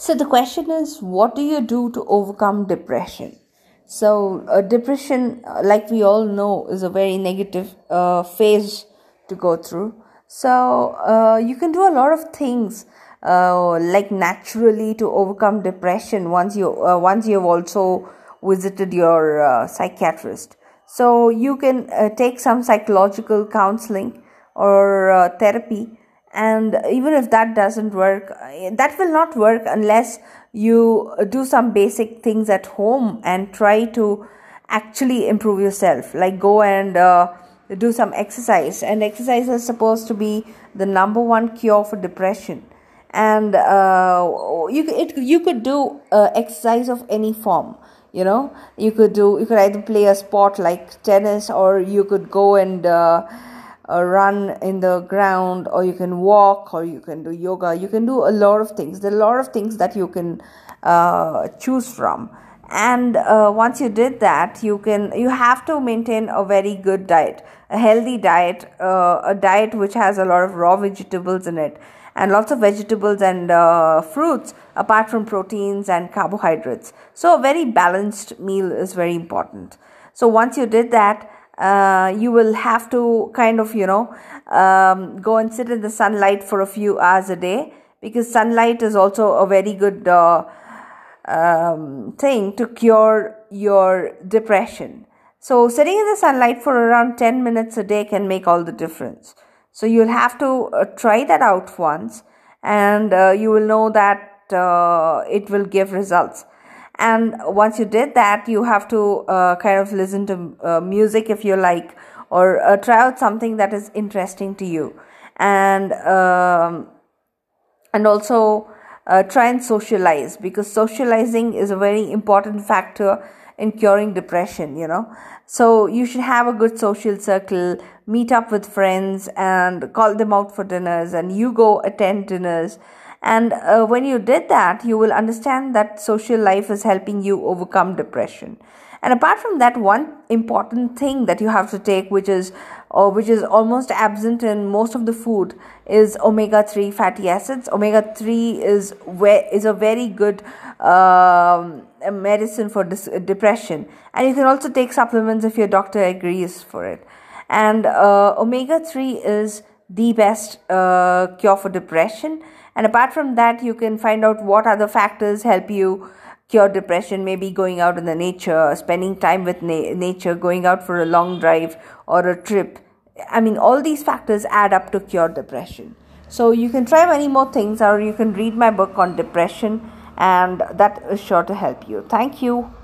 So the question is, what do you do to overcome depression? So uh, depression, uh, like we all know, is a very negative uh, phase to go through. So uh, you can do a lot of things, uh, like naturally to overcome depression once you uh, once you've also visited your psychiatrist. So you can take some psychological counseling or therapy and even if that doesn't work that will not work unless you do some basic things at home and try to actually improve yourself. Like go and uh, do some exercise. And exercise is supposed to be the number one cure for depression. And uh, you it, you could do uh, exercise of any form you know? You could do you could either play a sport like tennis or you could go and uh, uh, run in the ground or you can walk or you can do yoga. You can do a lot of things. There are a lot of things that you can uh, choose from. And uh, once you did that you can you have to maintain a very good diet a healthy diet uh, a diet which has a lot of raw vegetables in it and lots of vegetables and uh, fruits apart from proteins and carbohydrates. So a very balanced meal is very important. So once you did that uh, you will have to kind of you know um, go and sit in the sunlight for a few hours a day because sunlight is also a very good uh, um, thing to cure your depression. So sitting in the sunlight for around 10 minutes a day can make all the difference. So you'll have to uh, try that out once and uh, you will know that uh, it will give results and once you did that you have to uh, kind of listen to uh, music if you like or uh, try out something that is interesting to you. And um, and also uh, try and socialize because socializing is a very important factor in curing depression you know? So you should have a good social circle meet up with friends and call them out for dinners and you go attend dinners and uh, when you did that, you will understand that social life is helping you overcome depression. And apart from that, one important thing that you have to take, which is or which is almost absent in most of the food, is omega three fatty acids. Omega three is where is a very good um, medicine for dis- depression, and you can also take supplements if your doctor agrees for it. And uh, omega three is the best uh, cure for depression. And apart from that you can find out what other factors help you cure depression maybe going out in the nature spending time with na- nature going out for a long drive or a trip. I mean all these factors add up to cure depression. So you can try many more things or you can read my book on depression and that is sure to help you. Thank you